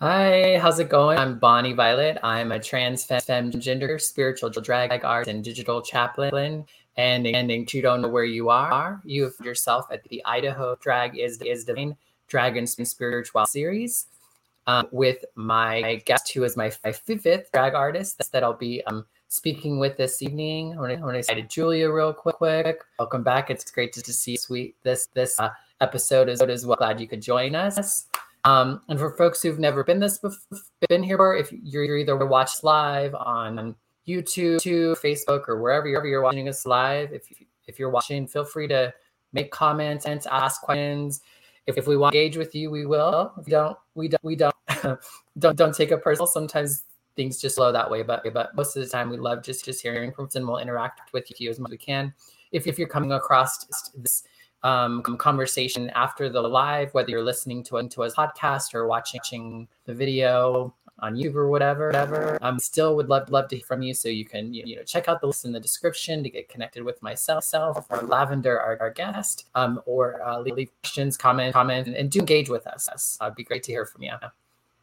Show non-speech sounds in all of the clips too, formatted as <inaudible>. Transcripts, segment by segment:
Hi, how's it going? I'm Bonnie Violet. I'm a trans femme gender spiritual drag art and digital chaplain. And and you don't know where you are, you have yourself at the Idaho Drag is is Divine Dragons Spiritual series um, with my guest, who is my, my fifth drag artist that I'll be um, speaking with this evening. I want to say to Julia real quick, quick. Welcome back. It's great to, to see sweet this this uh, episode is as well. Glad you could join us. Um, and for folks who've never been this before, been here, before, if you're, either watch live on YouTube, Facebook, or wherever you're, you're watching us live, if if you're watching, feel free to make comments and ask questions. If, if we want to engage with you, we will. If we don't, we don't, we don't, <laughs> don't, don't take it personal. Sometimes things just flow that way, but but most of the time we love just just hearing from and we'll interact with you as much as we can. If if you're coming across this um, conversation after the live, whether you're listening to to a podcast or watching the video on YouTube or whatever, whatever. Um, still would love love to hear from you. So you can you, you know check out the list in the description to get connected with myself, self, or Lavender, our, our guest, um, or uh, leave, questions, comment, comment, and, and, do engage with us. It'd be great to hear from you.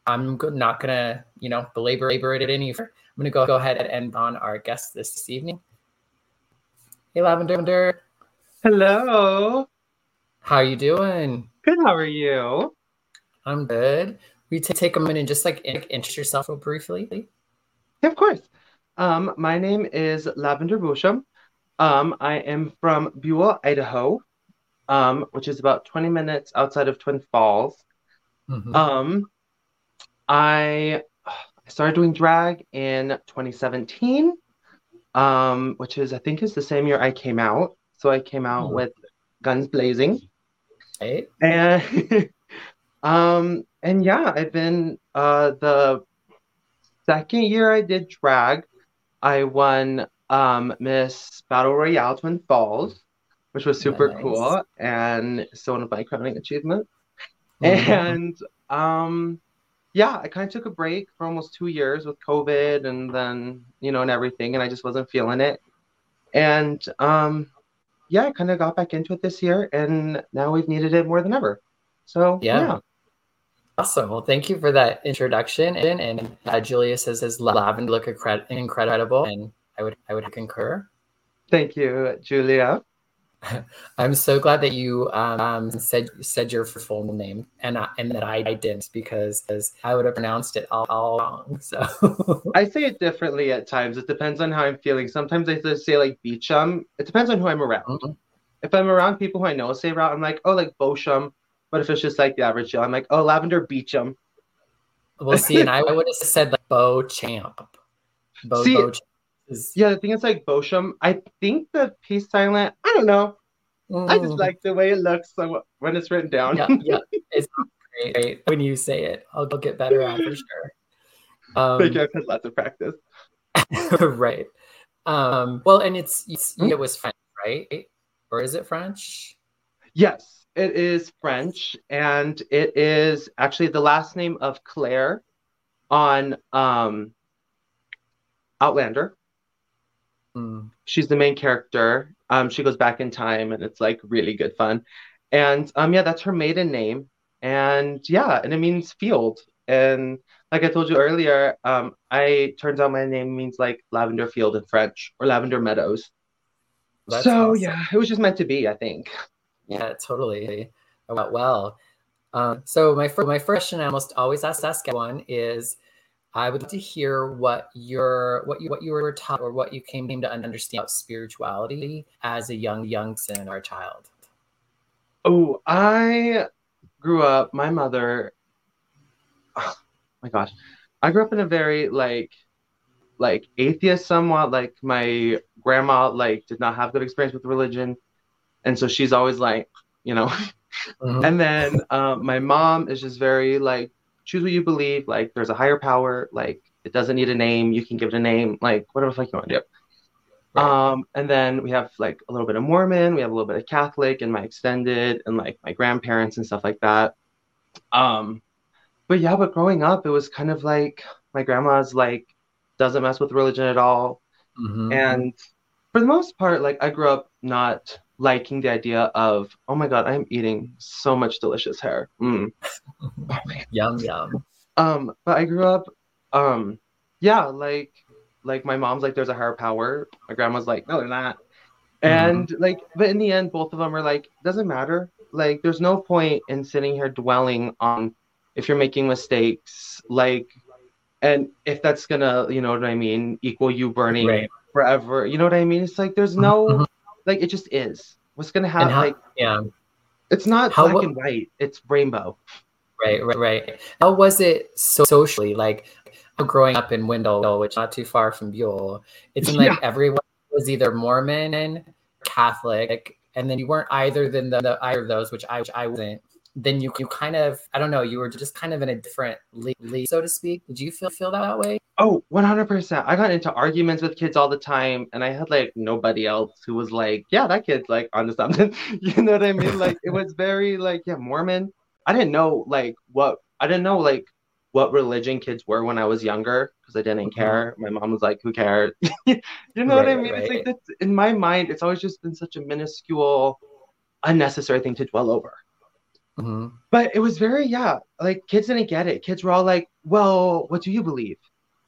I'm not gonna you know belabor, belabor it any further. I'm gonna go go ahead and end on our guest this, this evening. Hey, Lavender. Hello. How you doing? Good. How are you? I'm good. We take a minute and just like introduce yourself real briefly? Yeah, of course. Um, my name is Lavender Beauchamp. Um, I am from Buhl, Idaho, um, which is about 20 minutes outside of Twin Falls. Mm-hmm. Um, I I started doing drag in 2017, um, which is I think is the same year I came out. So I came out mm-hmm. with guns blazing. Right. And <laughs> um, and yeah, I've been uh, the second year I did drag, I won um, Miss Battle Royale Twin Falls, which was super nice. cool and so one of my crowning achievements. Mm-hmm. And um, yeah, I kind of took a break for almost two years with COVID and then you know and everything, and I just wasn't feeling it. And um, yeah, I kind of got back into it this year, and now we've needed it more than ever. So yeah. yeah. Awesome. Well, thank you for that introduction. And, and uh, Julia says his lavender look incredible, and I would I would concur. Thank you, Julia. <laughs> I'm so glad that you um, said said your full name and I, and that I, didn't because I would have pronounced it all, all wrong. <laughs> So I say it differently at times. It depends on how I'm feeling. Sometimes I just say like Beecham. It depends on who I'm around. Mm-hmm. If I'm around people who I know say route, I'm like, oh, like Beauchamp. But if it's just like the average Joe, I'm like, oh, Lavender Beecham. We'll see. and I would have said like Bo Champ. Bo, see, Bo Champ is... Yeah, the thing is like Beauchamp. I think the peace silent. I don't know. Mm. I just mm. like the way it looks so when it's written down. yeah, yeah, <laughs> it's great when you say it. I'll, I'll get better at for sure. Um, you. I've had lots of practice. <laughs> right. Um, well, and it's, it's it was French, right? Or is it French? Yes. It is French, and it is actually the last name of Claire on um, Outlander. Mm. She's the main character. Um, she goes back in time, and it's like really good fun. And um, yeah, that's her maiden name. And yeah, and it means field. And like I told you earlier, um, I turns out my name means like lavender field in French or lavender meadows. That's so awesome. yeah, it was just meant to be, I think. Yeah, totally. Went well. Um, so my first my first question I almost always ask ask one is I would like to hear what your what you what you were taught or what you came to understand about spirituality as a young young sin or child. Oh, I grew up. My mother. Oh my gosh, I grew up in a very like like atheist somewhat. Like my grandma like did not have good experience with religion and so she's always like you know <laughs> uh-huh. and then um, my mom is just very like choose what you believe like there's a higher power like it doesn't need a name you can give it a name like whatever the fuck you want to do right. um and then we have like a little bit of mormon we have a little bit of catholic and my extended and like my grandparents and stuff like that um but yeah but growing up it was kind of like my grandma's like doesn't mess with religion at all mm-hmm. and for the most part like i grew up not liking the idea of oh my god i'm eating so much delicious hair mm. oh <laughs> yum yum um but i grew up um yeah like like my mom's like there's a higher power my grandma's like no they're not mm-hmm. and mm-hmm. like but in the end both of them are like doesn't matter like there's no point in sitting here dwelling on if you're making mistakes like and if that's gonna you know what i mean equal you burning right. forever you know what i mean it's like there's no mm-hmm. Like it just is. What's gonna happen like yeah. it's not how, black and white it's rainbow. Right right right. How was it so socially like growing up in wendell which not too far from Buhl? It seemed like yeah. everyone was either mormon and catholic and then you weren't either than the, the either of those which i which i wasn't then you you kind of I don't know you were just kind of in a different league so to speak. Did you feel feel that way? Oh, 100%. I got into arguments with kids all the time and I had like nobody else who was like, yeah, that kid's like onto something. <laughs> you know what I mean? Like it was very like yeah, Mormon. I didn't know like what I didn't know like what religion kids were when I was younger because I didn't mm-hmm. care. My mom was like, "Who cares?" <laughs> you know right, what I mean? Right. It's like that's in my mind. It's always just been such a minuscule, unnecessary thing to dwell over. Mm-hmm. But it was very, yeah, like kids didn't get it. Kids were all like, well, what do you believe?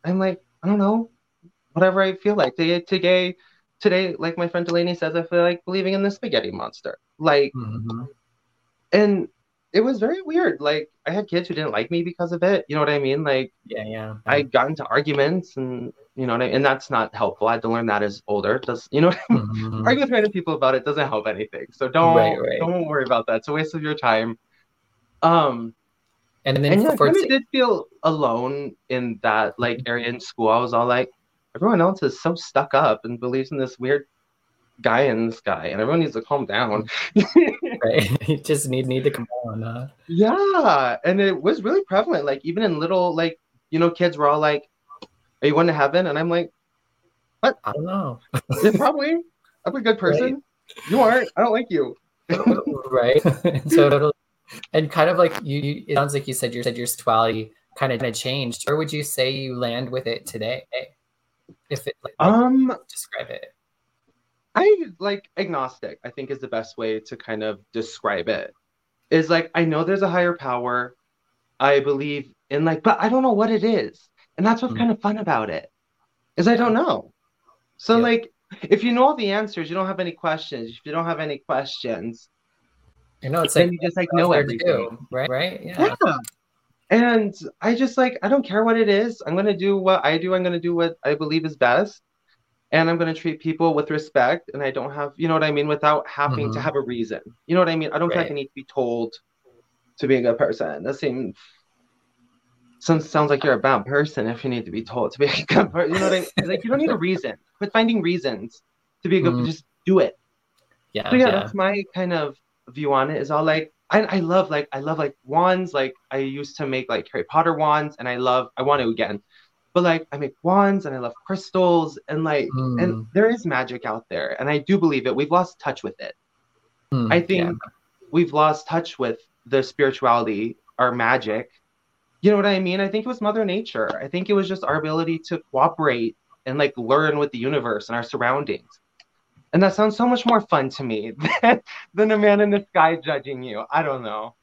I'm like, I don't know, whatever I feel like. Today, today, like my friend Delaney says, I feel like believing in the spaghetti monster. Like, mm-hmm. and it was very weird. Like, I had kids who didn't like me because of it. You know what I mean? Like, yeah, yeah. I got into arguments and you know what I mean? And that's not helpful. I had to learn that as older. Does you know mm-hmm. <laughs> arguing with random people about it doesn't help anything. So don't right, right. don't worry about that. It's a waste of your time. Um and then and yeah, I kind of did feel alone in that like area in school. I was all like, everyone else is so stuck up and believes in this weird guy in the sky, and everyone needs to calm down. <laughs> right, <laughs> you just need need to come on. Huh? Yeah, and it was really prevalent. Like even in little like you know kids were all like, are you going to heaven? And I'm like, what? I don't know. <laughs> yeah, probably. I'm a good person. Right. You aren't. I don't like you. <laughs> right. <laughs> so, and kind of like you, you, it sounds like you said your said your sexuality kind of changed. Where would you say you land with it today? If it like, um describe it. I like agnostic. I think is the best way to kind of describe it. Is like I know there's a higher power. I believe in like, but I don't know what it is. And that's what's mm-hmm. kind of fun about it. Is I don't know. So yeah. like if you know all the answers, you don't have any questions. If you don't have any questions, you know, it's like you just like know everything. right? Right? Yeah. yeah. And I just like I don't care what it is. I'm gonna do what I do. I'm gonna do what I believe is best. And I'm gonna treat people with respect. And I don't have, you know what I mean, without having mm-hmm. to have a reason. You know what I mean? I don't right. feel like I need to be told to be a good person. That seems sounds sounds like you're a bad person if you need to be told to be <laughs> a good person. You know what I mean? <laughs> Like you don't need a reason. But finding reasons to be a good, mm. just do it. Yeah. So yeah, yeah, that's my kind of view on it. Is all like I, I love like I love like wands. Like I used to make like Harry Potter wands, and I love I want to again. But like I make wands and I love crystals and like mm. and there is magic out there, and I do believe it. We've lost touch with it. Mm, I think yeah. we've lost touch with the spirituality, our magic, you know what I mean? I think it was Mother Nature. I think it was just our ability to cooperate and like learn with the universe and our surroundings. And that sounds so much more fun to me <laughs> than, than a man in the sky judging you. I don't know.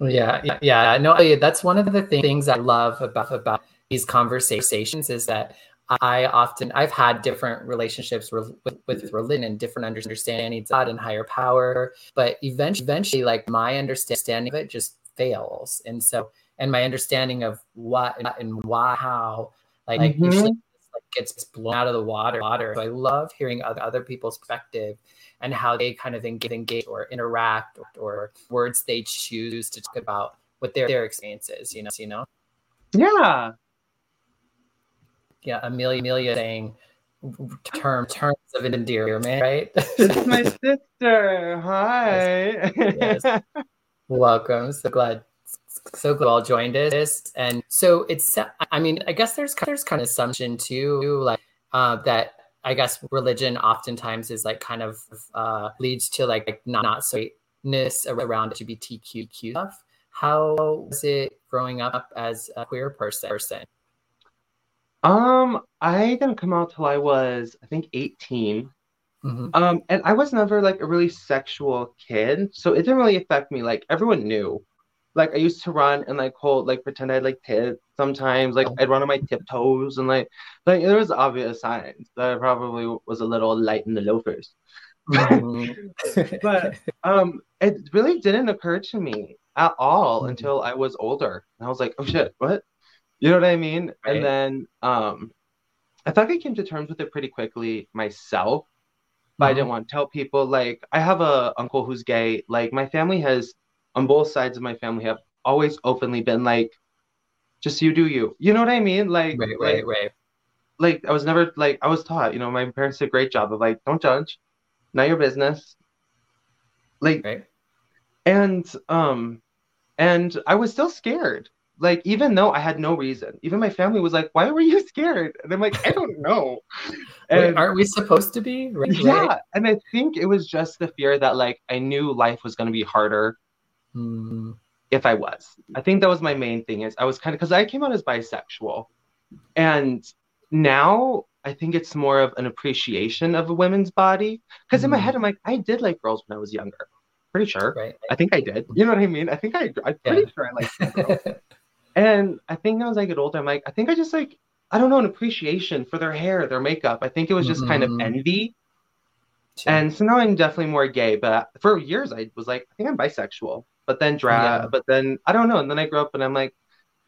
Yeah, yeah, yeah. No, that's one of the things I love about about these conversations is that I often I've had different relationships with, with religion and different understandings of God and higher power, but eventually, eventually, like my understanding of it just fails, and so and my understanding of what and why how like, mm-hmm. usually like gets blown out of the water water. So i love hearing other, other people's perspective and how they kind of engage, engage or interact or, or, words they choose to talk about what their, their experiences you know you know? Yeah. Yeah amelia amelia saying term terms of endearment right? It's my <laughs> sister. Hi. Yes. yes. welcome. So glad so glad all joined us. And so it's, I mean, I guess there's there's kind of assumption too, like uh, that I guess religion oftentimes is like kind of uh, leads to like, like not, not straightness around LGBTQ stuff. How was it growing up as a queer person? Um, I didn't come out till I was, I think, 18. Mhm. Um, and I was never like a really sexual kid, so it didn't really affect me. Like everyone knew. Like I used to run and like hold like pretend I'd like tit sometimes. Like I'd run on my tiptoes and like like there was obvious signs that I probably was a little light in the loafers. Mhm. <laughs> But um it really didn't occur to me at all Mhm. until I was older. And I was like, oh shit, what? You know what I mean? Right. And then um I like I came to terms with it pretty quickly myself but I Mhm. didn't want to tell people. Like, I have a uncle who's gay. Like, my family has, on both sides of my family, have always openly been like, just you do you. You know what I mean? Like, Right, like, right, right. like I was never like I was taught. You know, my parents did a great job of like, don't judge, not your business. Like, Right. and um, and I was still scared. Like, even though I had no reason, even my family was like, "Why were you scared?" And I'm like, "I don't <laughs> know." Wait, And- aren't we supposed to be? Right, yeah, right? and I think it was just the fear that like I knew life was going to be harder Mm, if I was. I think that was my main thing is I was kind of because I came out as bisexual, and now I think it's more of an appreciation of a woman's body. Because in my Mhm. head, I'm like, I did like girls when I was younger. Pretty sure. right. I think I did. You know what I mean? I think I. I'm pretty Yeah. sure I liked girls. <laughs> And I think as I get older, I'm like, I think I just like, I don't know, an appreciation for their hair, their makeup. I think it was just kind of Mhm. envy. Sure. And so now I'm definitely more gay, but for years I was like, I think I'm bisexual. But then drag, Yeah. but then I don't know. And then I grew up and I'm like,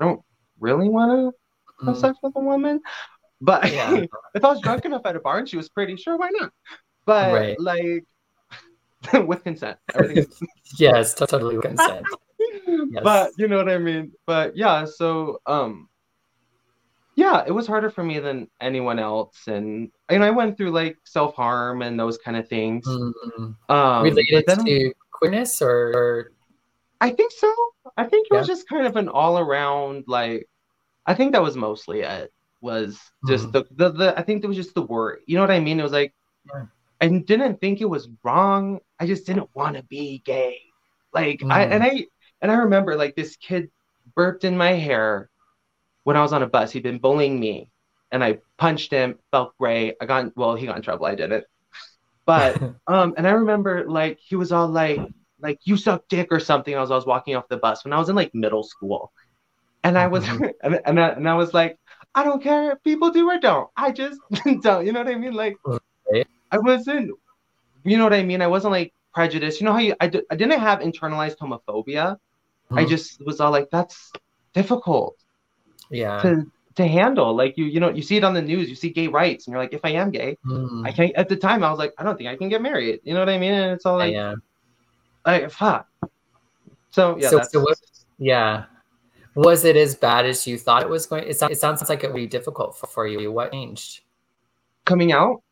I don't really want to have Mm, sex with a woman. But <laughs> Yeah. if I was drunk enough at a bar and she was pretty, sure, why not? But Right. like, <laughs> with consent, everything is <laughs> yes, totally with consent. Yes. but you know what I mean. But yeah, so um, yeah, it was harder for me than anyone else, and you know I went through like self harm and those kind of things. Mm, Um, related to queerness or, or I think so. I think it was just kind of an all around like. I think that was mostly it. Was just Mhm. the, the the I think there was just the worry. You know what I mean? It was like Yeah. I didn't think it was wrong. I just didn't want to be gay. Like I Mm. and I and I remember like this kid burped in my hair when I was on a bus. He'd been bullying me, and I punched him. Felt great. I got well. He got in trouble. I didn't. But <laughs> um, and I remember like he was all like like you suck dick or something. I was I was walking off the bus when I was in like middle school, and I was Mhm. <laughs> and and I, and I was like I don't care if people do or don't. I just <laughs> don't. You know what I mean? Like Right. I wasn't. You know what I mean? I wasn't like prejudiced. You know how you I, d- I didn't have internalized homophobia. I Mhm. just was all like that's difficult yeah. to to handle. Like you you know you see it on the news. You see gay rights, and you're like if I am gay. Mm, I can't. At the time, I was like, I don't think I can get married. You know what I mean? And it's all like, yeah. Like fuck. So yeah, So- that's, so what- Yeah. Was it as bad as you thought it was going? It, sounds, it sounds like it would be difficult for, for you. What changed? coming out.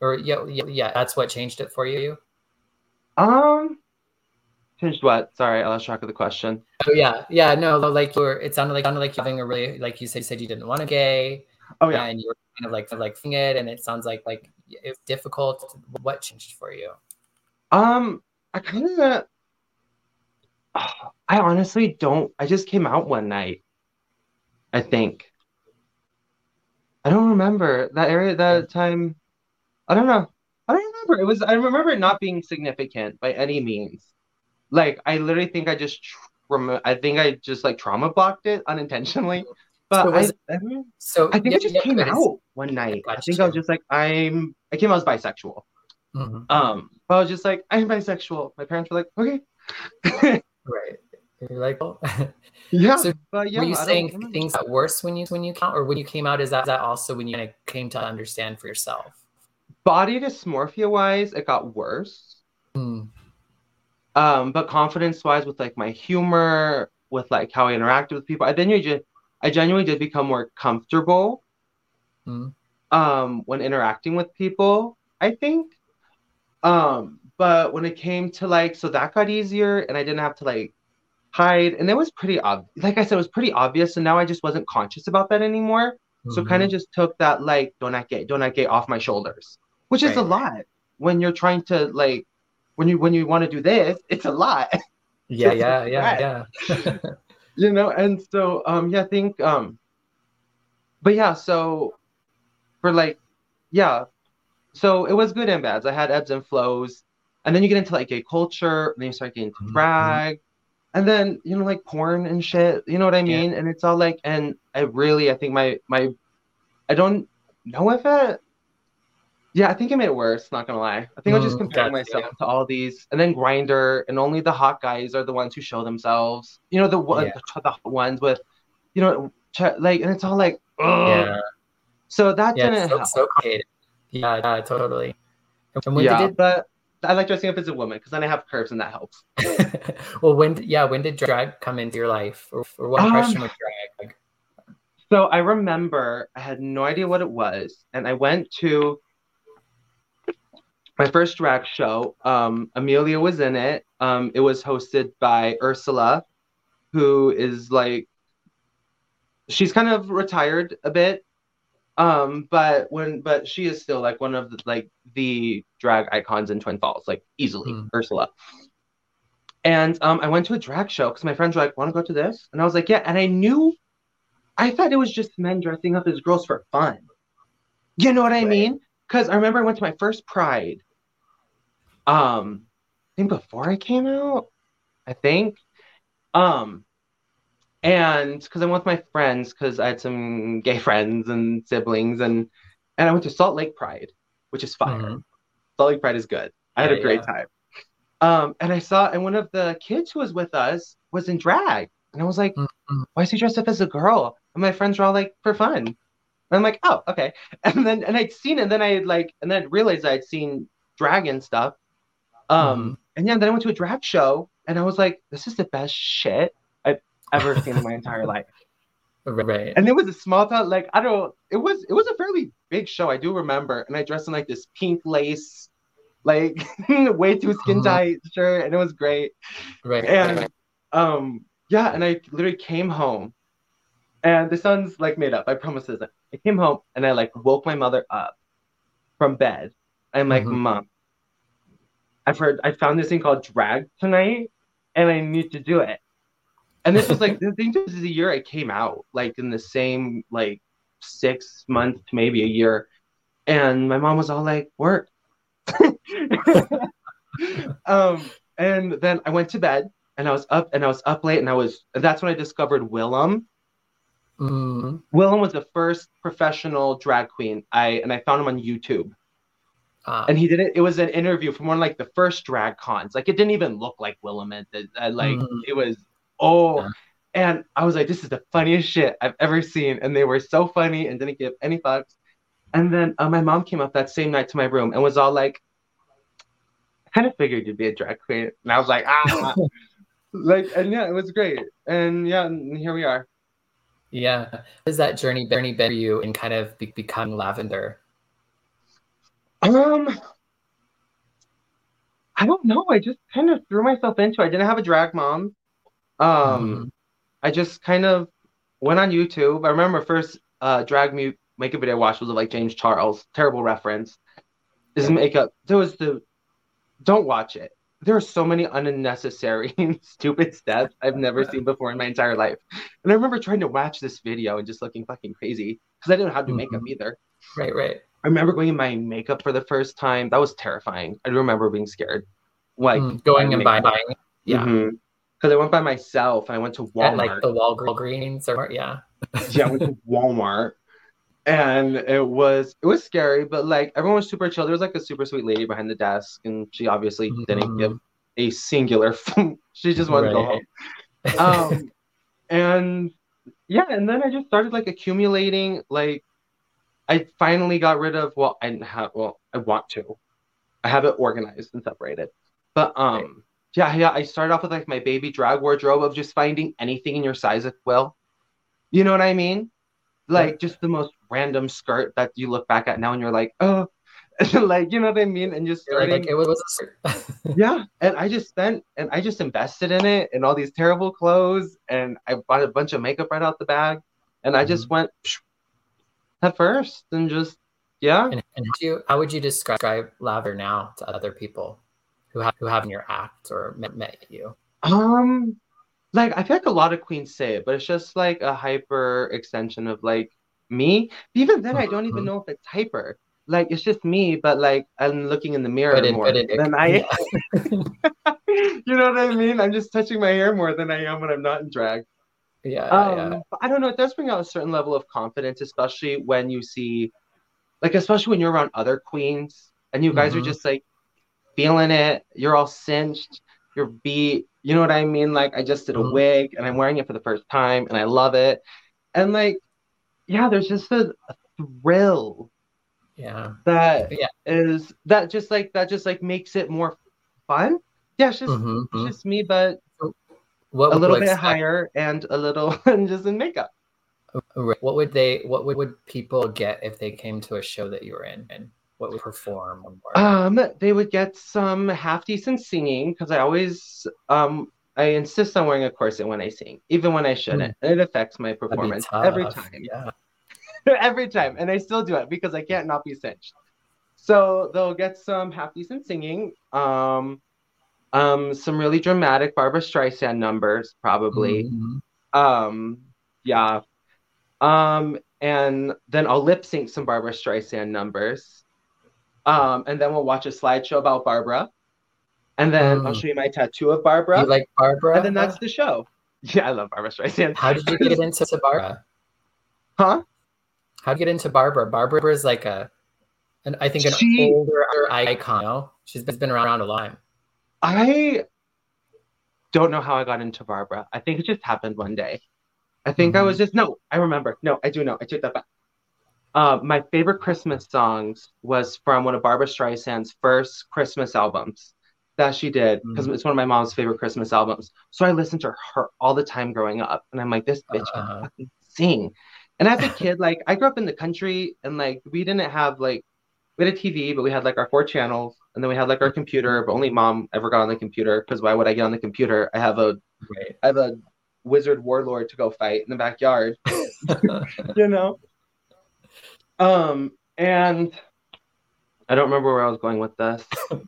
Or yeah, yeah, yeah, that's what changed it for you. Um, changed what? Sorry, I lost track of the question. Oh yeah, yeah. No, like you were. It sounded like sounded like having a really like you said, you said you didn't want to gay, Oh yeah. and you were kind of like like it, and it sounds like like it's difficult. What changed for you? Um, I kind of. I honestly don't. I just came out one night. I think. I don't remember that area that time. I don't know. I don't remember. It was. I remember it not being significant by any means. Like I literally think I just. Rem- I think I just like trauma blocked it unintentionally. But So was I, I. So I think yeah, I just yeah, came out one night. I think I was just like I'm. I came out as bisexual. Mhm. Um, but I was just like I'm bisexual. My parents were like, okay. <laughs> Right. You're like, oh. <laughs> Yeah, So but yeah, were you I saying things got worse when you when you count, or when you came out? Is that, is that also when you kind of came to understand for yourself? body dysmorphia wise, it got worse. Mm, Um, but confidence wise, with like my humor, with like how I interacted with people, I then you just I genuinely did become more comfortable mm, um when interacting with people. I think. Um, but when it came to like, so that got easier, and I didn't have to like hide, and it was pretty obvious. Like I said, it was pretty obvious, and now I just wasn't conscious about that anymore. So mhm. kind of just took that like don't not get don't not get off my shoulders, which is a lot when you're trying to like when you when you want to do this, it's a lot, yeah, yeah, <laughs> yeah, yeah. <laughs> you know. And so um yeah, I think um, but yeah, so for like yeah, so it was good and bad. I had ebbs and flows, and then you get into like gay culture, and then you start getting into Mhm. drag, and then you know like porn and shit. You know what I Yeah. mean? And it's all like, and I really, I think my my, I don't know if it. Yeah, I think it made it worse. Not gonna lie. I think I was just Mm, comparing gotcha. myself to all these, and then Grindr, and only the hot guys are the ones who show themselves. You know the one, Yeah. the, the hot ones with, you know, like, and it's all like, ugh. Yeah. So that Yeah. didn't It's so, help. so complicated. Yeah, yeah, totally. And when yeah, did but I like dressing up as a woman because then I have curves and that helps. <laughs> well when yeah, when did drag come into your life? Or, or what Um, impression was drag? Like, So I remember I had no idea what it was, and I went to my first drag show. Um, Amelia was in it. Um, it was hosted by Ursula, who is like, she's kind of retired a bit, um, but when but she is still like one of the like the drag icons in Twin Falls, like easily Mm. Ursula. And um, I went to a drag show because my friends were like, "Want to go to this?" And I was like, "Yeah." And I knew, I thought it was just men dressing up as girls for fun. You know what I Right. mean? Because I remember I went to my first Pride. Um, I think before I came out, I think. Um, and because I went with my friends, because I had some gay <laughs> friends and siblings, and and I went to Salt Lake Pride, which is fire. Mhm. Salt Lake Pride is good. I had a great yeah. time. Um, and I saw, and one of the kids who was with us was in drag, and I was like, Mhm. "Why is he dressed up as a girl?" And my friends were all like, "For fun." And I'm like, "Oh, okay." <laughs> And then and I'd seen it, and then I had like, and then I realized I'd seen drag and stuff. Um, and yeah, then I went to a drag show, and I was like, "This is the best shit ever seen in my entire life." <laughs> Right. And it was a small town, like I don't. It was it was a fairly big show. I do remember, and I dressed in like this pink lace, like <laughs> way too skin Mhm. tight shirt, and it was great. right. And um, yeah, and I literally came home, and this sounds like made up. I promise this. I came home and I like woke my mother up from bed. I'm like, Mhm. Mom, I've heard I found this thing called drag tonight, and I need to do it. And this <laughs> was like, I think this is the year I came out, like in the same like six months to maybe a year. And my mom was all like, work. <laughs> um, and then I went to bed and I was up and I was up late and I was that's when I discovered Willam. Mhm. Willam was the first professional drag queen. I and I found him on YouTube. Ah, And he did it. It was an interview from one of like the first drag cons. Like it didn't even look like Willam. It, it- I, like Mhm. it was oh, Yeah. and I was like, this is the funniest shit I've ever seen. And they were so funny and didn't give any fucks. And then uh, my mom came up that same night to my room and was all like, kind of figured you'd be a drag queen. And I was like, ah, <laughs> like, and yeah, it was great. And yeah, and here we are. yeah. Has that journey journey been for you in kind of be- becoming lavender? Um, I don't know. I just kind of threw myself into it. I didn't have a drag mom. Um, Mhm. I just kind of went on YouTube. I remember first uh drag mu makeup video I watched was of like James Charles. Terrible reference. His makeup. There was the don't watch it. There are so many unnecessary <laughs> stupid steps I've never seen before in my entire life. And I remember trying to watch this video and just looking fucking crazy because I didn't know how to do makeup either. Right, right. I remember going in my makeup for the first time. That was terrifying. I remember being scared. Like Mm, going and buying, makeup. buying. Because I went by myself. I went to Walmart. At like the Walgreens or yeah. <laughs> yeah, I went to Walmart. And it was it was scary, but like everyone was super chill. There was like a super sweet lady behind the desk, and she obviously didn't Mhm. give a singular. <laughs> she just wanted to go home. Um, <laughs> and yeah, and then I just started like accumulating. Like, I finally got rid of. Well, I didn't have. Well, I want to. I have it organized and separated. But um, Right. Yeah, yeah. I started off with like my baby drag wardrobe of just finding anything in your size at will. You know what I mean? Like Right. just the most random skirt that you look back at now and you're like, oh, <laughs> like you know what I mean? And just starting like, it was a skirt. <laughs> yeah and i just spent and i just invested in it and all these terrible clothes and i bought a bunch of makeup right out the bag and i just mm-hmm. went psh, at first and just yeah and, and how, do you, how would you describe lavender now to other people who have who have in your act or met, met you? um like i feel like a lot of queens say it but it's just like a hyper extension of like me even then i don't even Mhm. know if it's hyper like it's just me, but like I'm looking in the mirror it- more it- than I. yeah. <laughs> you know what I mean? I'm just touching my hair more than I am when I'm not in drag. yeah, Um, yeah. I don't know. It does bring out a certain level of confidence, especially when you see, like, especially when you're around other queens and you guys Mhm. are just like feeling it. You're all cinched. You're beat. You know what I mean? Like, I just did a Mhm. wig and I'm wearing it for the first time and I love it. And like, yeah, there's just a, a thrill Yeah. that Yeah. is that just like that just like makes it more fun. Yeah, it's just Mhm, it's mhm. just me, but What a little bit expect- higher and a little and <laughs> just in makeup. What would they? What would, would people get if they came to a show that you were in, and what would perform? Or, Um, they would get some half decent singing because I always um I insist on wearing a corset when I sing, even when I shouldn't. And it affects my performance every time. Yeah. <laughs> every time. And I still do it because I can't not be cinched. So they'll get some half decent singing, um, um, some really dramatic Barbra Streisand numbers, probably. Mhm. Um, yeah. Um, and then I'll lip sync some Barbra Streisand numbers. Um, and then we'll watch a slideshow about Barbra. And then I'll Mm. show you my tattoo of Barbra. You like Barbra? and then that's the show. <laughs> Yeah, I love Barbra Streisand. How did you get <laughs> into to Barbra? Huh? How did you get into Barbra? Barbra is like a, an I think an She- older icon. No? She's been around a lot. I don't know how I got into Barbra. I think it just happened one day. I think I was just no, I remember. No, I do know. I took that back. Uh, my favorite Christmas songs was from one of Barbra Streisand's first Christmas albums that she did because it's one of my mom's favorite Christmas albums. So I listened to her all the time growing up, and I'm like, this bitch can Uh-huh. fucking sing. And as a kid, like I grew up in the country, and like we didn't have like we had a TV, but we had like our four channels, and then we had like our computer. But only mom ever got on the computer because why would I get on the computer? I have a Right. I have a wizard warlord to go fight in the backyard, <laughs> <laughs> you know. Um, and I don't remember where I was going with this. <laughs>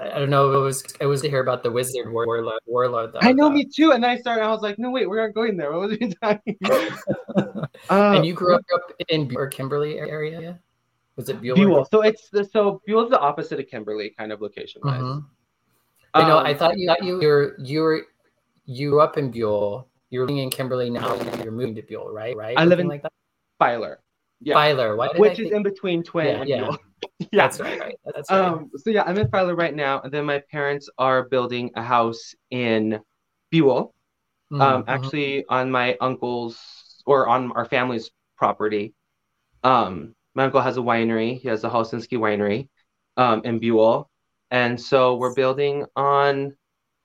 I don't know. If it was it was to hear about the wizard war- warlord. warlord though, I know though. me too. And then I started. I was like, no, wait, we aren't going there. What was we talking? <laughs> about? Uh, and you grew up in or Kimberly area? Was it Buhl? Buhl. So it's the so Buhl's the opposite of Kimberly, kind of location wise. Mhm. I know. I Um, thought you thought you were you were you grew up in Buhl. You're living in Kimberly now. You're moving to Buhl, right? Right. I live Something in like that. Filer. Yeah. Filer. Why did which I is think- in between Twin Yeah, and yeah. <laughs> Yeah. That's right. Right. That's right. Um, so yeah, I'm in Filer right now, and then my parents are building a house in Buhl. Mhm, um, mhm. actually on my uncle's or on our family's property. Um, my uncle has a winery. He has a Holesinsky winery um, in Buhl, and so we're building on,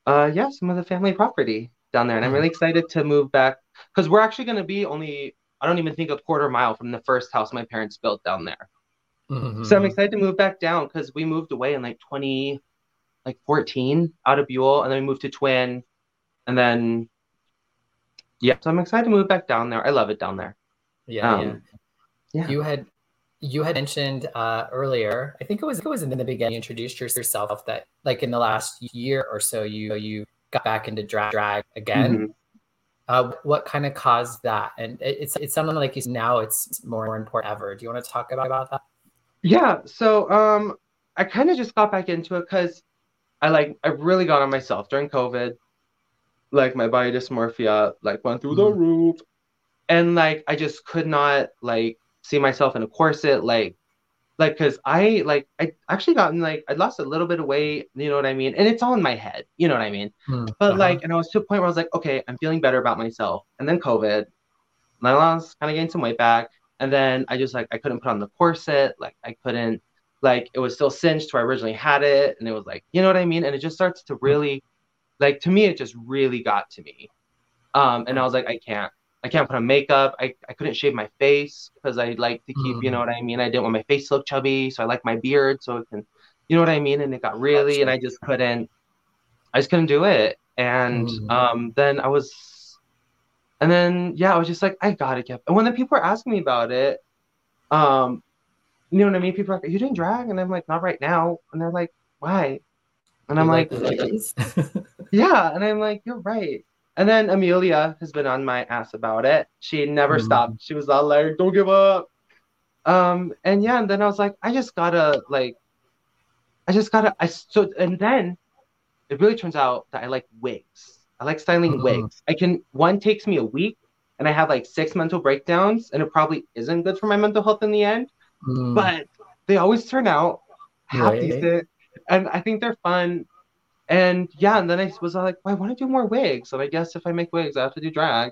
uh, yeah, some of the family property down there, and I'm really excited to move back because we're actually going to be only. I don't even think a quarter mile from the first house my parents built down there. Mhm. So I'm excited to move back down because we moved away in like 20, like 14 out of Buhl, and then we moved to Twin, and then yeah. So I'm excited to move back down there. I love it down there. Yeah, Um, yeah. yeah. You had you had mentioned uh, earlier. I think it was it was in the beginning. You introduced yourself that like in the last year or so, you you got back into drag, drag again. Mhm. Uh, what kind of caused that? And it, it's it's something like you said, now it's more important ever. Do you want to talk about, about that? Yeah. So um, I kind of just got back into it because I like I really got on myself during COVID. Like my body dysmorphia like went through the Mhm. roof, and like I just could not like see myself in a corset like like because I like I actually gotten like I lost a little bit of weight, you know what I mean, and it's all in my head, you know what I mean. Hmm, But uh-huh. like, and I was to a point where I was like, okay, I'm feeling better about myself. And then COVID, and I lost kind of gained some weight back. And then I just like I couldn't put on the corset, like I couldn't, like it was still cinched where I originally had it, and it was like, you know what I mean? And it just starts to really, like to me, it just really got to me. Um, and I was like, I can't, I can't put on makeup. I, I couldn't shave my face because I like to keep, you know what I mean? I didn't want my face to look chubby, so I like my beard so it can, you know what I mean? And it got really, and I just couldn't, I just couldn't do it. And Mhm. um, then I was, and then yeah, I was just like, I gotta get. And when the people were asking me about it, um, you know what I mean? People are like, "Are you doing drag?" And I'm like, "Not right now." And they're like, "Why?" And I'm You like, <laughs> "Yeah." And I'm like, "You're right." And then Amelia has been on my ass about it. She never Mhm. stopped. She was all like, "Don't give up." Um, and yeah, and then I was like, I just gotta like, I just gotta. I so and then it really turns out that I like wigs. I like styling Mhm. wigs. I can one takes me a week, and I have like six mental breakdowns, and it probably isn't good for my mental health in the end. Mm. But they always turn out half Right. decent, and I think they're fun. And yeah, and then I was like, well, I want to do more wigs, and I guess if I make wigs, I have to do drag.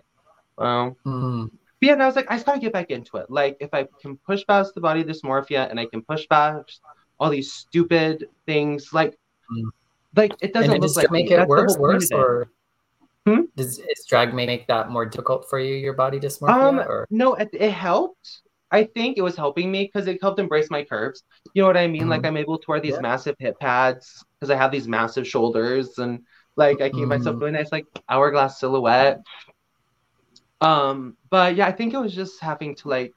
Well, Mm. but yeah, and I was like, I just gotta get back into it. Like, if I can push past the body dysmorphia and I can push past all these stupid things, like, Mm. like it doesn't and look like make me. it That's worse, worse, or Hmm? does is drag make that more difficult for you? Your body dysmorphia, Um, or no, it, it helped. I think it was helping me because it helped embrace my curves. You know what I mean? Like Mhm. I'm able to wear these Yeah. massive hip pads because I have these massive shoulders and like I keep myself Mhm. really nice, like hourglass silhouette. Um, but yeah, I think it was just having to like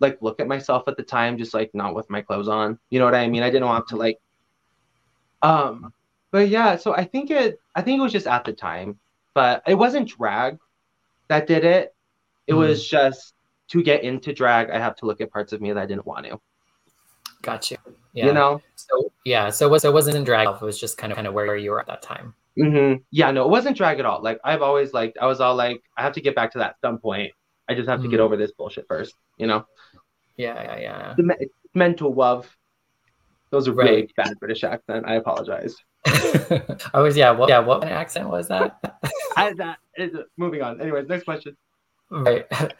like look at myself at the time, just like not with my clothes on. You know what I mean? I didn't want to like um but yeah, so I think it I think it was just at the time. But it wasn't drag that did it. It Mhm. was just to get into drag, I have to look at parts of me that I didn't want to. Gotcha. you? Yeah. You know? So yeah, so it was so it wasn't in drag. It was just kind of kind of where you were at that time. hmm Yeah, no, it wasn't drag at all. Like I've always like I was all like, I have to get back to that some point. I just have to get Mhm. over this bullshit first, you know? Yeah, yeah, yeah. The me- mental love. Those are really Right. bad British accent. I apologize. <laughs> I was yeah, well, yeah. What kind of accent was that? <laughs> I, that is moving on. Anyways, next question. right. <laughs>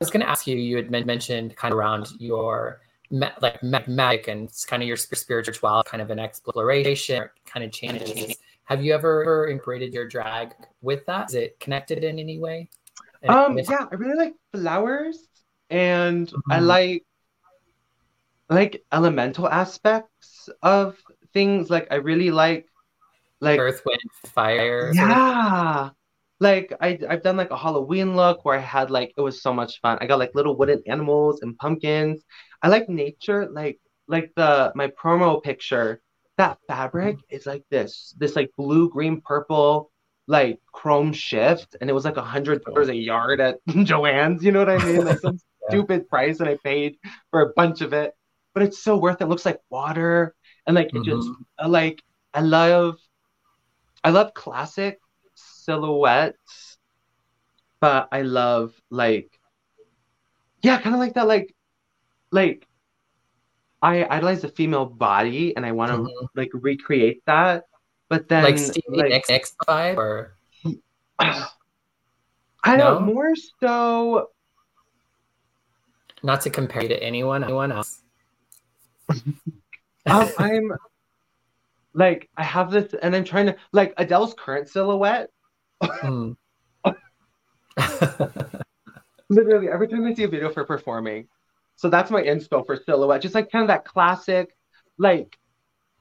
I was going to ask you. You had mentioned kind of around your like ma- magic and it's kind of your sp- spiritual kind of an exploration, kind of changes. Have you ever incorporated your drag with that? Is it connected in any way? And Um, yeah, I really like flowers, and I Mhm. like I like elemental aspects of things. Like I really like like Earth, wind, fire. yeah, like I I've done like a Halloween look where I had like it was so much fun. I got like little wooden animals and pumpkins. I like nature, like like the my promo picture. That fabric mm-hmm. is like this this like blue, green, purple like chrome shift, and it was like a hundred oh. dollars a yard at <laughs> Joann's. You know what I mean? Like some <laughs> Yeah. stupid price, that I paid for a bunch of it, but it's so worth it. It looks like water, and like it just mm-hmm. I like I love I love classic silhouettes, but I love like yeah, kind of like that like like I idolize the female body and I want to Mhm. like recreate that, but then like Stevie like, Nicks Nicks vibe, or <sighs> I don't No? more so not to compare you to anyone, anyone else. <laughs> um, I'm like I have this and I'm trying to like Adele's current silhouette. Hmm. <laughs> Literally every time I see a video for performing. So that's my inspo for silhouette. Just like kind of that classic, like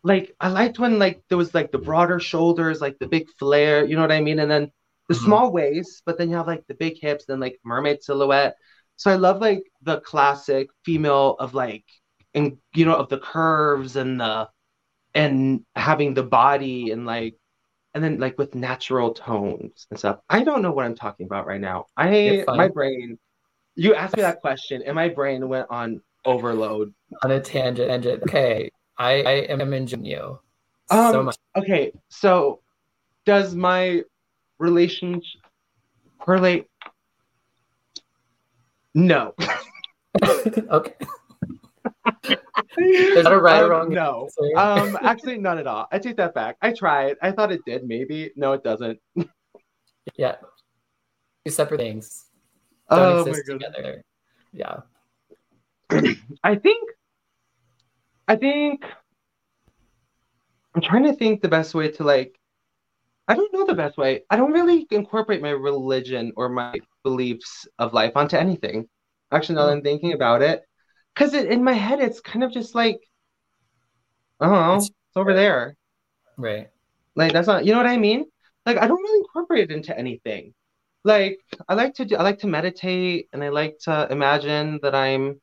like I liked when like there was like the broader shoulders, like the big flare, you know what I mean? And then the Mhm. small waist, but then you have like the big hips, then like mermaid silhouette. So I love like the classic female of like and you know of the curves and the and having the body and like and then like with natural tones and stuff. I don't know what I'm talking about right now. I my brain you asked me that question and my brain went on overload. on a tangent. tangent. Okay, I, I am enjoying you so Um, much. Okay, so does my relationship correlate? No. <laughs> okay, there's not a right or Um, wrong. No. <laughs> Um, actually, not at all. I take that back. I tried. I thought it did. Maybe. No, it doesn't. <laughs> yeah, two separate things don't Oh exist together. Yeah. <clears throat> I think. I think. I'm trying to think the best way to like. I don't know the best way. I don't really incorporate my religion or my beliefs of life onto anything. Actually, now that I'm thinking about it, because it, in my head, it's kind of just like, I don't know, It's- it's over there. Right. Like that's not, you know what I mean? Like I don't really incorporate it into anything. Like I like to do, I like to meditate and I like to imagine that I'm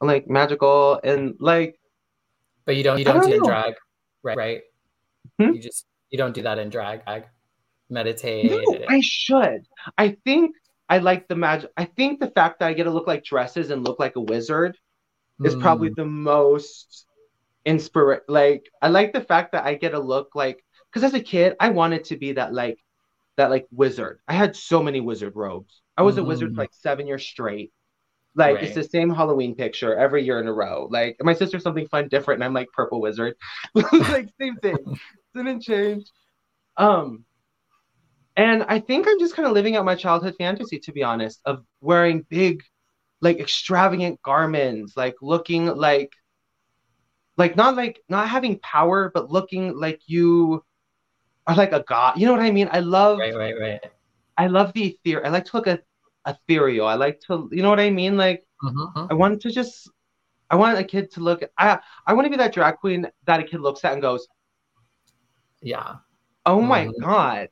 like magical and like But you don't you don't don't do in know. drag, right? Right. Hmm? You just you don't do that in drag. I meditate. no, I should. I think I like the magic. I think the fact that I get to look like dresses and look like a wizard is probably Mm, the most inspire. Like I like the fact that I get to look like because as a kid I wanted to be that like that like wizard. I had so many wizard robes. I was a wizard for like seven years straight. Like it's the same Halloween picture every year in a row. Like my sister's something fun different, and I'm like purple wizard. <laughs> like same thing. <laughs> Didn't change. Um and I think I'm just kind of living out my childhood fantasy, to be honest, of wearing big, like extravagant garments, like looking like like not like not having power, but looking like you are like a god. You know what I mean? I love right, right, right. I love the ether. I like to look at ethereal. I like to, you know what I mean? Like Mhm. I want to just, I want a kid to look. I I want to be that drag queen that a kid looks at and goes, Yeah. "Oh my Mhm. god,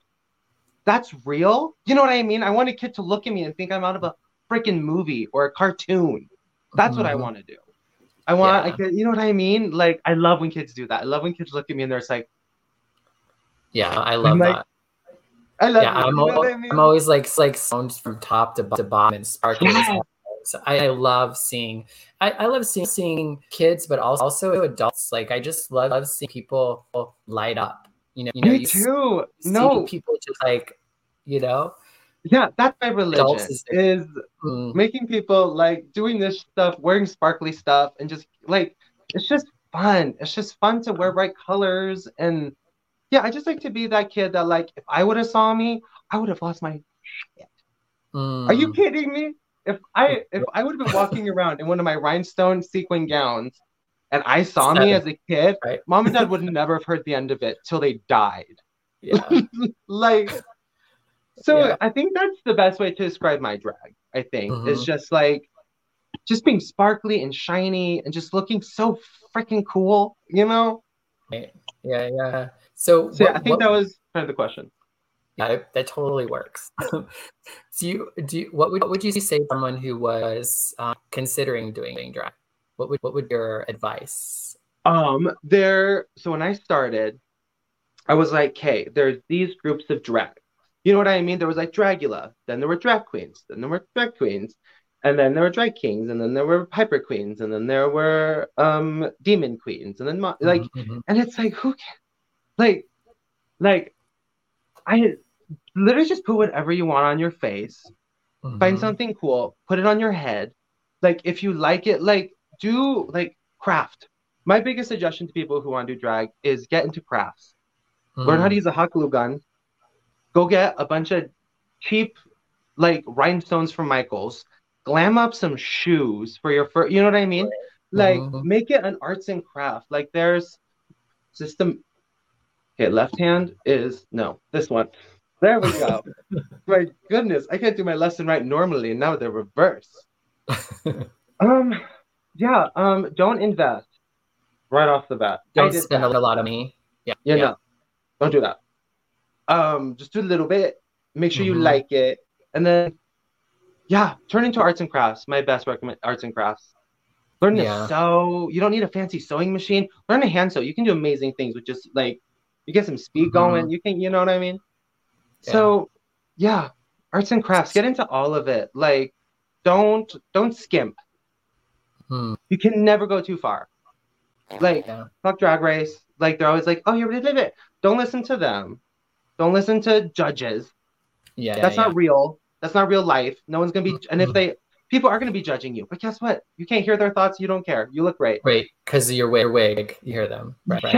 that's real." You know what I mean? I want a kid to look at me and think I'm out of a freaking movie or a cartoon. That's what I Mhm. want to do. I want Yeah. kid, you know what I mean? Like I love when kids do that. I love when kids look at me and they're just like, Yeah, I love like, that. "I love yeah, you." I'm, You know al- I mean? I'm always like like sounds from top to, to bottom and sparkles. Yeah. So I, I love seeing I, I love seeing seeing kids, but also also adults. Like I just love, love seeing people light up. You know, you know, me you see too. No, people just like, you know, yeah, that's my religion. Is- is mm, making people like doing this stuff, wearing sparkly stuff, and just like it's just fun. It's just fun to wear bright colors and yeah, I just like to be that kid that like if I would have saw me, I would have lost my. Are you mm, kidding me? If I if I would have been walking around in one of my rhinestone sequin gowns and I saw me as a kid, Right. mom and dad would never have heard the end of it till they died. yeah, <laughs> like so Yeah. i think that's the best way to describe my drag i think is Mhm. just like just being sparkly and shiny and just looking so freaking cool you know yeah, yeah. So, so what- i think what- that was kind of the question Yeah, that totally works. <laughs> do you do you, what would what would you say to someone who was uh, considering doing drag? What would what would your advice? um there so when i started i was like okay there's these groups of drag you know what i mean? There was like dragula. Then there were drag queens. Then there were drag queens. And then there were drag kings. And then there were piper queens. And then there were um demon queens. And then mo- like Mhm, And it's like, who can, like, like, I literally just put whatever you want on your face, mhm, find something cool, put it on your head. Like, if you like it, like, do like craft. My biggest suggestion to people who want to do drag is get into crafts. Learn how to Mm, use a hot glue gun. Go get a bunch of cheap, like, rhinestones from Michaels. Glam up some shoes for your first, you know what I mean? Like, Mhm. make it an arts and craft. Like, there's system. Okay, left hand is no, this one. There we go. <laughs> my goodness, I can't do my lesson right normally, and now they're reverse. <laughs> Um, yeah. Um, don't invest right off the bat. Don't spend that. a lot of money. Yeah, Yeah, no, don't do that. Um, just do a little bit. Make sure you Mhm. like it, and then, yeah, turn into arts and crafts. My best recommend arts and crafts. Learn to Yeah. sew. You don't need a fancy sewing machine. Learn to hand sew. You can do amazing things with just like you get some speed Mhm. going. You can, you know what I mean. So, yeah, arts and crafts. Get into all of it. Like, don't don't skimp. Hmm, You can never go too far. Like, yeah. fuck drag race. Like they're always like, oh, you already did it. Don't listen to them. Don't listen to judges. Yeah, That's yeah. not real. That's not real life. No one's gonna be. And if they, people are gonna be judging you. But guess what? You can't hear their thoughts. You don't care. You look great. Right, because your wig, your wig, you hear them. Right, right.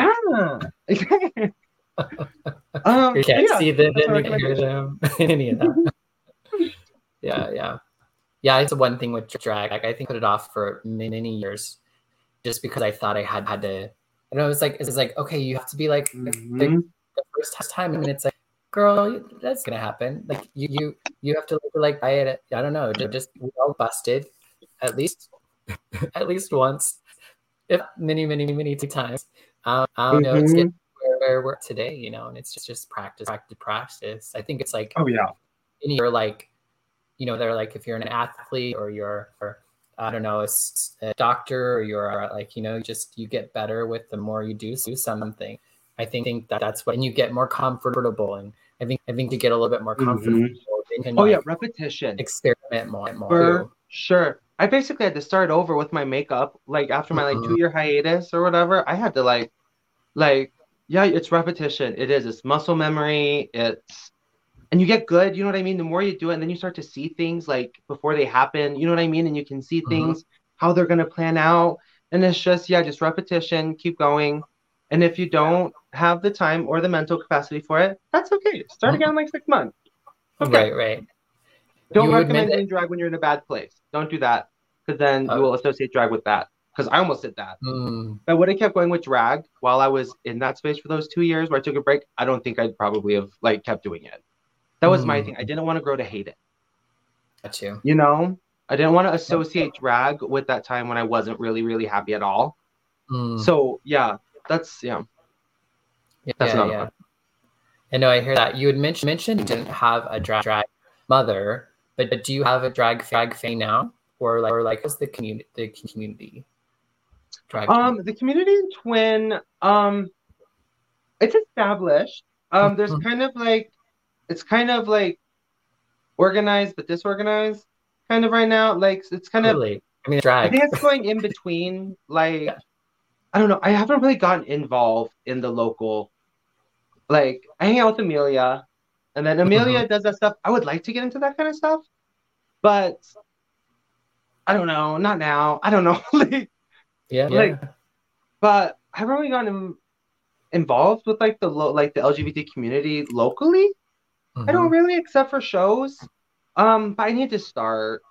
Yeah. <laughs> um, You can't yeah, see them, you can hear them, <laughs> any of that. yeah, yeah, yeah. It's one thing with drag. Like, I think I put it off for many, many years, just because I thought I had had to. I know it's like it's like okay, you have to be like the, the. The first time, and it's like, girl, that's gonna happen. Like you, you, you have to like buy it. I don't know. Just, just we all busted, at least, at least once, if many, many, many times. Um, I don't know. It's Mhm. getting where, where we're today, you know, and it's just just practice, practice, practice. I think it's like Oh yeah. and you're like, you know, they're like if you're an athlete or you're, or, I don't know, a, doctor or you're like, you know, just you get better with the more you do do something. I think, think that that's what, and you get more comfortable. And I think I think to get a little bit more comfortable, Mhm. can, Oh yeah, repetition. experiment more and more. For too. sure. I basically had to start over with my makeup. Like after my like Mhm. two year hiatus or whatever, I had to like like yeah, it's repetition. It is. It's muscle memory. It's and you get good, you know what I mean? The more you do it, and then you start to see things like before they happen, you know what I mean? And you can see Mhm. things, how they're gonna plan out. And it's just, yeah, just repetition, keep going. And if you don't have the time or the mental capacity for it, that's okay. Start again in like six months. Okay. Right, right. Don't You recommend doing drag when you're in a bad place. Don't do that because then Oh. you will associate drag with that. Because I almost did that. Mm, But would I kept going with drag while I was in that space for those two years where I took a break? I don't think I'd probably have like kept doing it. That was my Mm. thing. I didn't want to grow to hate it. got you. You know, I didn't want to associate drag with that time when I wasn't really, really happy at all. Mm, So yeah, that's yeah. yeah, that's yeah, yeah. one. And no, I hear that. You had mentioned, mentioned you didn't have a drag, drag mother, but, but do you have a drag drag fan now? Or like, or like, what's the community? The community drag. Um, the community in Twin, um, it's established. Um, there's Mhm. kind of like, it's kind of like organized but disorganized, kind of right now. Like it's kind of, really? I mean, drag. I think it's going in between. Like, Yeah. I don't know. I haven't really gotten involved in the local. Like, I hang out with Amelia, and then Amelia does that stuff. I would like to get into that kind of stuff, but I don't know. Not now. I don't know. <laughs> like. yeah, like, yeah. but I haven't really gotten in- involved with like the lo- like the LGBT community locally. I don't Mhm. really, except for shows. Um, but I need to start.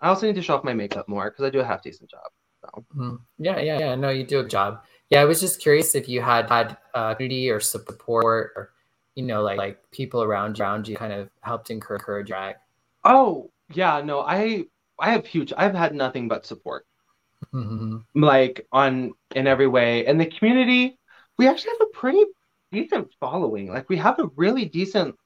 I also need to show off my makeup more because I do a half decent job. Mhm. Yeah, yeah, yeah. No, you do a job. Yeah, I was just curious if you had had uh, community or support, or you know, like like people around around you, kind of helped encourage drag. Oh yeah, no, I I have huge. I've had nothing but support, Mhm. like on in every way. And the community, we actually have a pretty decent following. Like we have a really decent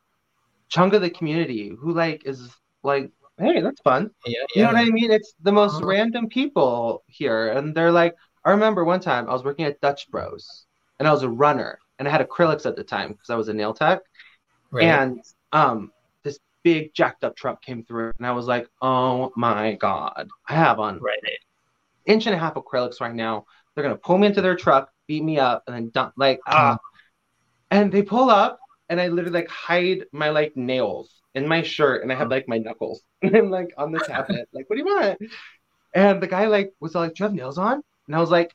chunk of the community who like is like, hey, that's fun. Yeah, You know what I mean? It's the most Uh-huh. random people here. And they're like, I remember one time I was working at Dutch Bros and I was a runner and I had acrylics at the time because I was a nail tech. Right. And um, this big jacked up truck came through and I was like, oh my God, I have on right. inch and a half acrylics right now. They're going to pull me into their truck, beat me up, and then dump, like, ah. And they pull up and I literally like hide my like nails in my shirt and I have like my knuckles <laughs> and I'm like on the <laughs> cabinet, like, what do you want? And the guy like was like, do you have nails on? And I was like,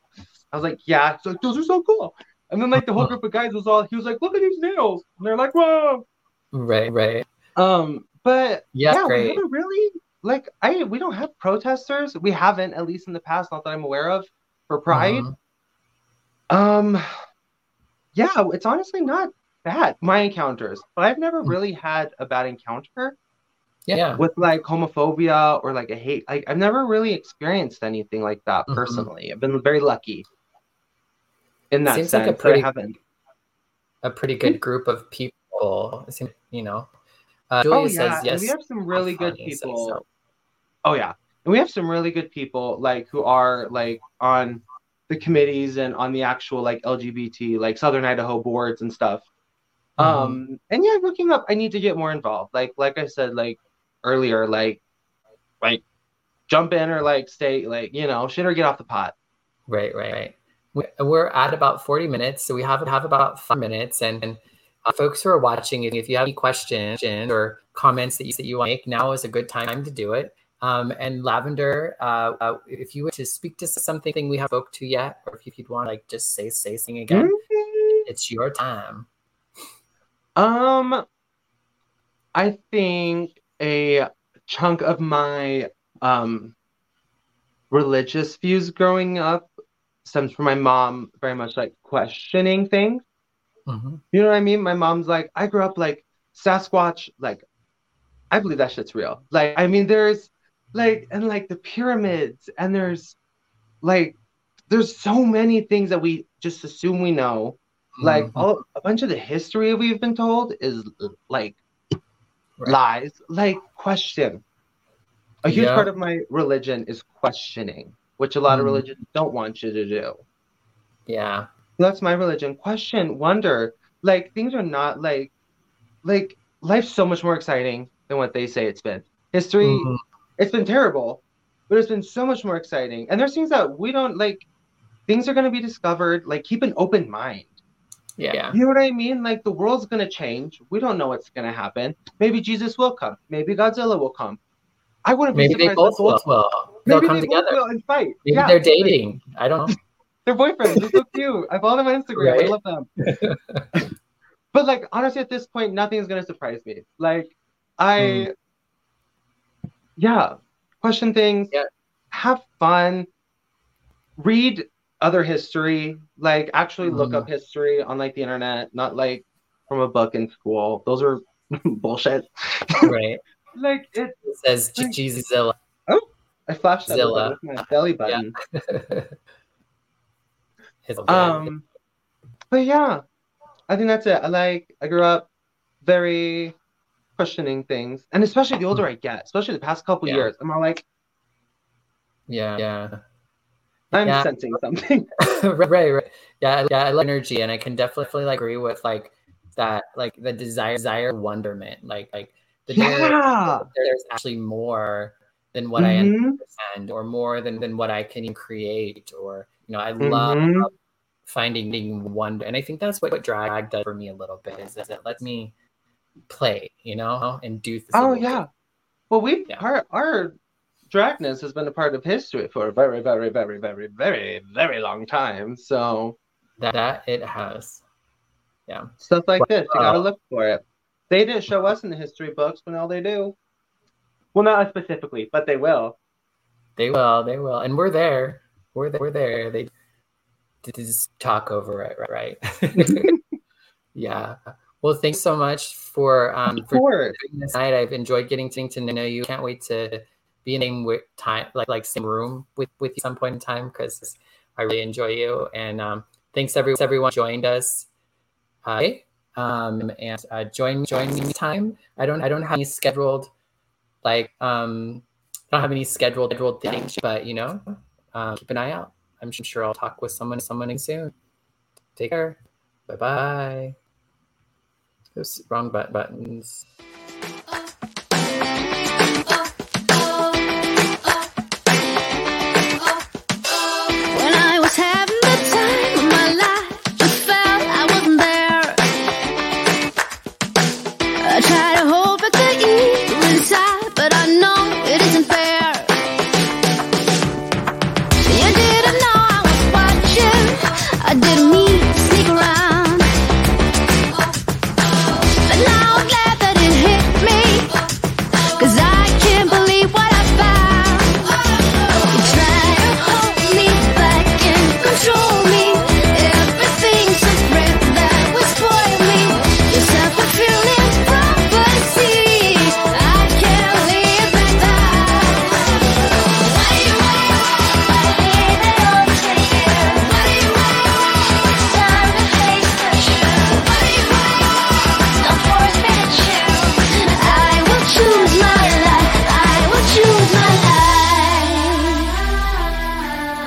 I was like, yeah. He's like, those are so cool. And then like the whole group of guys was all, he was like, look at these nails. And they're like, whoa. Right, right. Um, but Yeah, yeah, we great. haven't really like I we don't have protesters. We haven't, at least in the past, not that I'm aware of, for Pride. Mhm. Um, yeah, it's honestly not bad. My encounters, but I've never Hmm. really had a bad encounter Yeah. with like homophobia or like a hate. Like I've never really experienced anything like that Mhm. personally. I've been very lucky in that Seems like a pretty-. A pretty good group of people. You know. Uh, Oh Julia yeah, says and yes. we have some really good people. so- Oh yeah, and we have some really good people like who are like on the committees and on the actual like LGBT like Southern Idaho boards and stuff. Mhm. Um, and yeah, looking up, I need to get more involved. Like like I said like earlier, like like jump in or like stay like you know shit or get off the pot. Right, right, right. We- We're at about 40 minutes, so we have have about five minutes. And, and uh, folks who are watching, if you have any questions or comments that you, that you want to make, now is a good time to do it. Um, and Lavender, uh, uh, if you were to speak to something we have spoke to yet, or if you'd want to like just say say something again, it's your time. Um, I think a chunk of my um religious views growing up stems from my mom very much like questioning things. Mhm. You know what I mean? My mom's like, I grew up like Sasquatch, like I believe that shit's real. Like, I mean, there's like and like the pyramids, and there's like there's so many things that we just assume we know. Like Mhm. all a bunch of the history we've been told is like Right. lies. Like question. A huge Yeah. part of my religion is questioning, which a lot of Mhm. religions don't want you to do. Yeah. That's my religion. Question, wonder. Like things are not like like life's so much more exciting than what they say it's been. History, Mhm. it's been terrible, but it's been so much more exciting. And there's things that we don't like. Things are going to be discovered. Like keep an open mind. Yeah. You know what I mean? Like the world's going to change. We don't know what's going to happen. Maybe Jesus will come. Maybe Godzilla will come. I wouldn't Maybe be they surprised. both will. will. They'll Maybe come they both together. will and fight. Maybe yeah, they're dating. I don't know. <laughs> they're boyfriends. They're so cute. I follow them on Instagram. I love them. <laughs> but like honestly, at this point, nothing's gonna surprise me. Like I, hmm. yeah, question things. Yeah. Have fun. Read other history. Like actually look Mhm. up history on like the internet, not like from a book in school. Those are <laughs> bullshit. Right. <laughs> like it. It says Like- Zilla. I flashed that with my belly button. <laughs> His- Um, but yeah, I think that's it. I like. I grew up very questioning things, and especially the older I get, especially the past couple Yeah. years, I'm all like, yeah. Yeah. I'm Yeah. sensing something. <laughs> right, right. Yeah, I- yeah, I like energy, and I can definitely like agree with like that, like the desire, desire, wonderment, like like the yeah. there's actually more than what I Mhm. understand, or more than than what I can create, or you know, I love Mhm. finding wonder, and I think that's what, what drag does for me a little bit is that it lets me play, you know, and do. Oh yeah. Well, we Yeah. our our dragness has been a part of history for a very, very, very, very, very, very long time. So that that it has. Yeah. Stuff like this, you gotta Wow. look for it. They didn't show us in the history books, but now they do. Well, not specifically, but they will. They will, they will, and we're there. We're there. We're there. They did just talk over it, right? right? <laughs> yeah. Well, thanks so much for um for this night. I've enjoyed getting to know you. Can't wait to be in the same wi- time, like like same room with with you some point in time because I really enjoy you. And um, thanks every everyone joined us. Hi. Um, and uh, join join me time. I don't I don't have any scheduled like um I don't have any scheduled scheduled things, but you know, um, keep an eye out. I'm sure I'll talk with someone someone soon. Take care. Bye bye. Oops, wrong but- buttons.